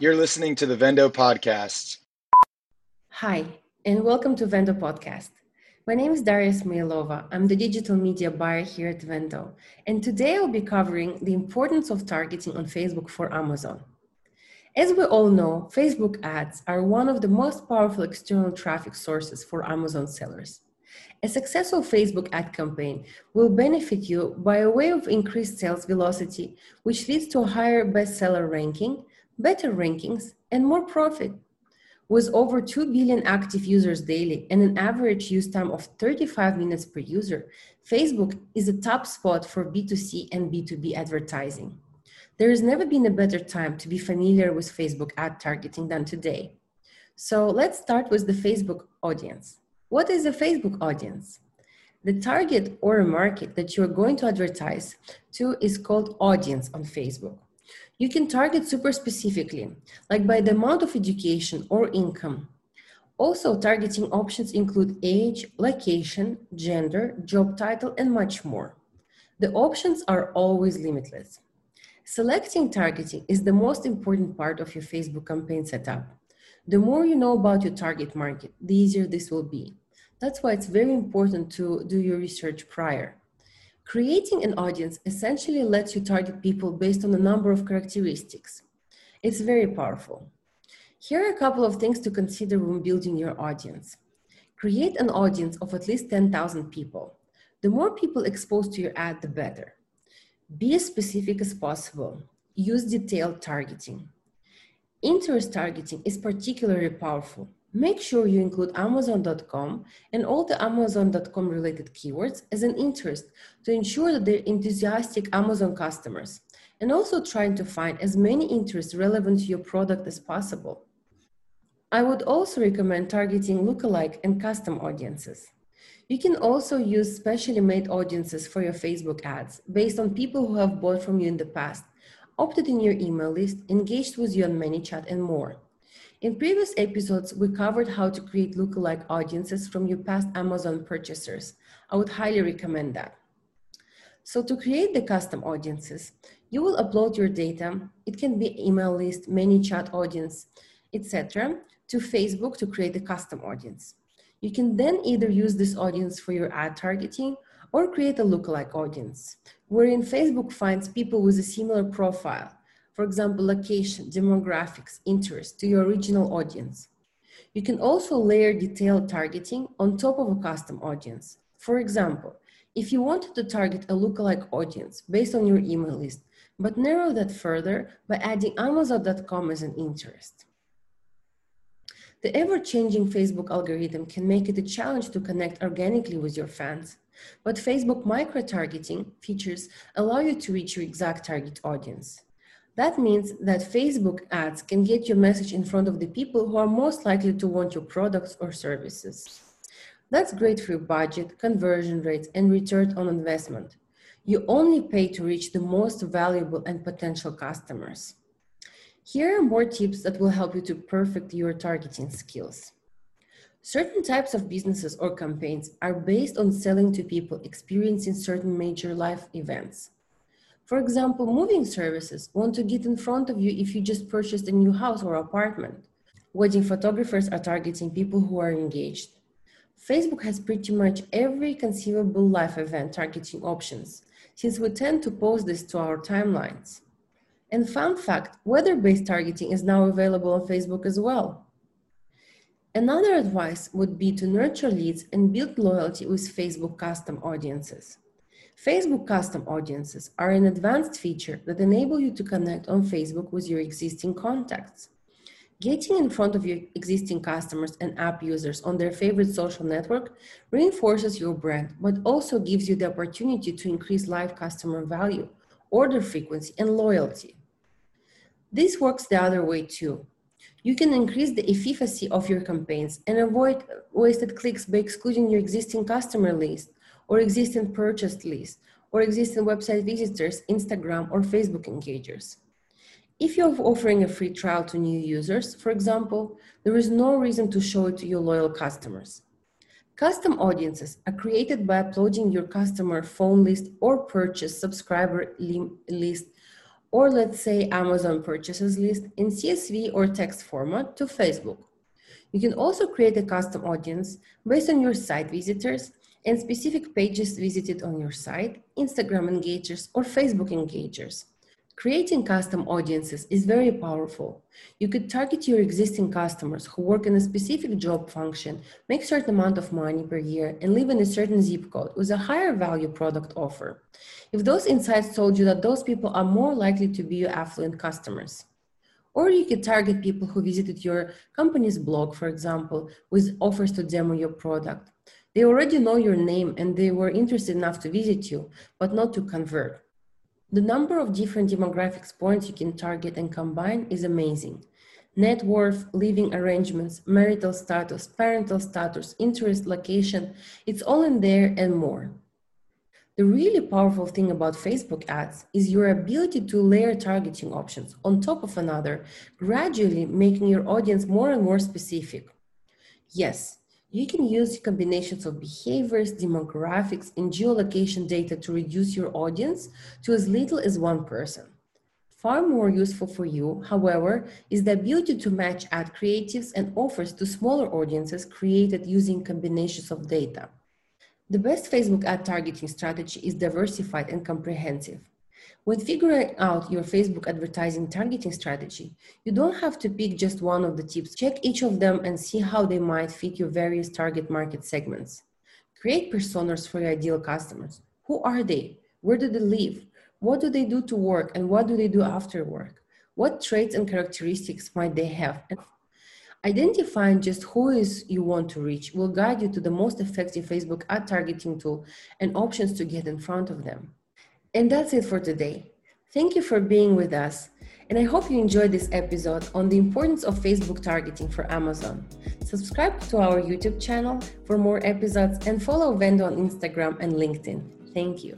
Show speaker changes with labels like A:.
A: You're listening to the Vendo Podcast.
B: Hi, and welcome to Vendo Podcast. My name is Daria Smailova. I'm the digital media buyer here at Vendo, and today I'll be covering the importance of targeting on Facebook for Amazon. As we all know, Facebook ads are one of the most powerful external traffic sources for Amazon sellers. A successful Facebook ad campaign will benefit you by a way of increased sales velocity, which leads to a higher bestseller ranking, better rankings, and more profit. With over 2 billion active users daily and an average use time of 35 minutes per user, Facebook is a top spot for B2C and B2B advertising. There has never been a better time to be familiar with Facebook ad targeting than today. So let's start with the Facebook audience. What is a Facebook audience? The target or market that you are going to advertise to is called audience on Facebook. You can target super specifically, like by the amount of education or income. Also, targeting options include age, location, gender, job title, and much more. The options are always limitless. Selecting targeting is the most important part of your Facebook campaign setup. The more you know about your target market, the easier this will be. That's why it's very important to do your research prior. Creating an audience essentially lets you target people based on a number of characteristics. It's very powerful. Here are a couple of things to consider when building your audience. Create an audience of at least 10,000 people. The more people exposed to your ad, the better. Be as specific as possible. Use detailed targeting. Interest targeting is particularly powerful. Make sure you include Amazon.com and all the Amazon.com related keywords as an interest to ensure that they're enthusiastic Amazon customers, and also trying to find as many interests relevant to your product as possible. I would also recommend targeting lookalike and custom audiences. You can also use specially made audiences for your Facebook ads based on people who have bought from you in the past, opted in your email list, engaged with you on ManyChat, and more. In previous episodes, we covered how to create lookalike audiences from your past Amazon purchasers. I would highly recommend that. So to create the custom audiences, you will upload your data. It can be email list, ManyChat audience, etc. to Facebook to create a custom audience. You can then either use this audience for your ad targeting or create a lookalike audience, wherein Facebook finds people with a similar profile for example, location, demographics, interest to your original audience. You can also layer detailed targeting on top of a custom audience. For example, if you wanted to target a lookalike audience based on your email list, but narrow that further by adding Amazon.com as an interest. The ever changing Facebook algorithm can make it a challenge to connect organically with your fans, but Facebook micro targeting features allow you to reach your exact target audience. That means that Facebook ads can get your message in front of the people who are most likely to want your products or services. That's great for your budget, conversion rates, and return on investment. You only pay to reach the most valuable and potential customers. Here are more tips that will help you to perfect your targeting skills. Certain types of businesses or campaigns are based on selling to people experiencing certain major life events. For example, moving services want to get in front of you if you just purchased a new house or apartment. Wedding photographers are targeting people who are engaged. Facebook has pretty much every conceivable life event targeting options, since we tend to post this to our timelines. And fun fact, weather-based targeting is now available on Facebook as well. Another advice would be to nurture leads and build loyalty with Facebook custom audiences. Facebook custom audiences are an advanced feature that enable you to connect on Facebook with your existing contacts. Getting in front of your existing customers and app users on their favorite social network reinforces your brand, but also gives you the opportunity to increase live customer value, order frequency, and loyalty. This works the other way too. You can increase the efficacy of your campaigns and avoid wasted clicks by excluding your existing customer list or existing purchased list or existing website visitors, Instagram or Facebook engagers. If you're offering a free trial to new users, for example, there is no reason to show it to your loyal customers. Custom audiences are created by uploading your customer phone list or purchase subscriber list or let's say Amazon purchases list in CSV or text format to Facebook. You can also create a custom audience based on your site visitors and specific pages visited on your site, Instagram engagers, or Facebook engagers. Creating custom audiences is very powerful. You could target your existing customers who work in a specific job function, make a certain amount of money per year, and live in a certain zip code with a higher value product offer. If those insights told you that those people are more likely to be your affluent customers. Or you could target people who visited your company's blog, for example, with offers to demo your product. They already know your name and they were interested enough to visit you, but not to convert. The number of different demographics points you can target and combine is amazing. Net worth, living arrangements, marital status, parental status, interest, location, it's all in there and more. The really powerful thing about Facebook ads is your ability to layer targeting options on top of another, gradually making your audience more and more specific. Yes, you can use combinations of behaviors, demographics, and geolocation data to reduce your audience to as little as one person. Far more useful for you, however, is the ability to match ad creatives and offers to smaller audiences created using combinations of data. The best Facebook ad targeting strategy is diversified and comprehensive. When figuring out your Facebook advertising targeting strategy, you don't have to pick just one of the tips. Check each of them and see how they might fit your various target market segments. Create personas for your ideal customers. Who are they? Where do they live? What do they do to work and what do they do after work? What traits and characteristics might they have? Identifying just who is you want to reach will guide you to the most effective Facebook ad targeting tool and options to get in front of them. And that's it for today. Thank you for being with us. And I hope you enjoyed this episode on the importance of Facebook targeting for Amazon. Subscribe to our YouTube channel for more episodes and follow Vendo on Instagram and LinkedIn. Thank you.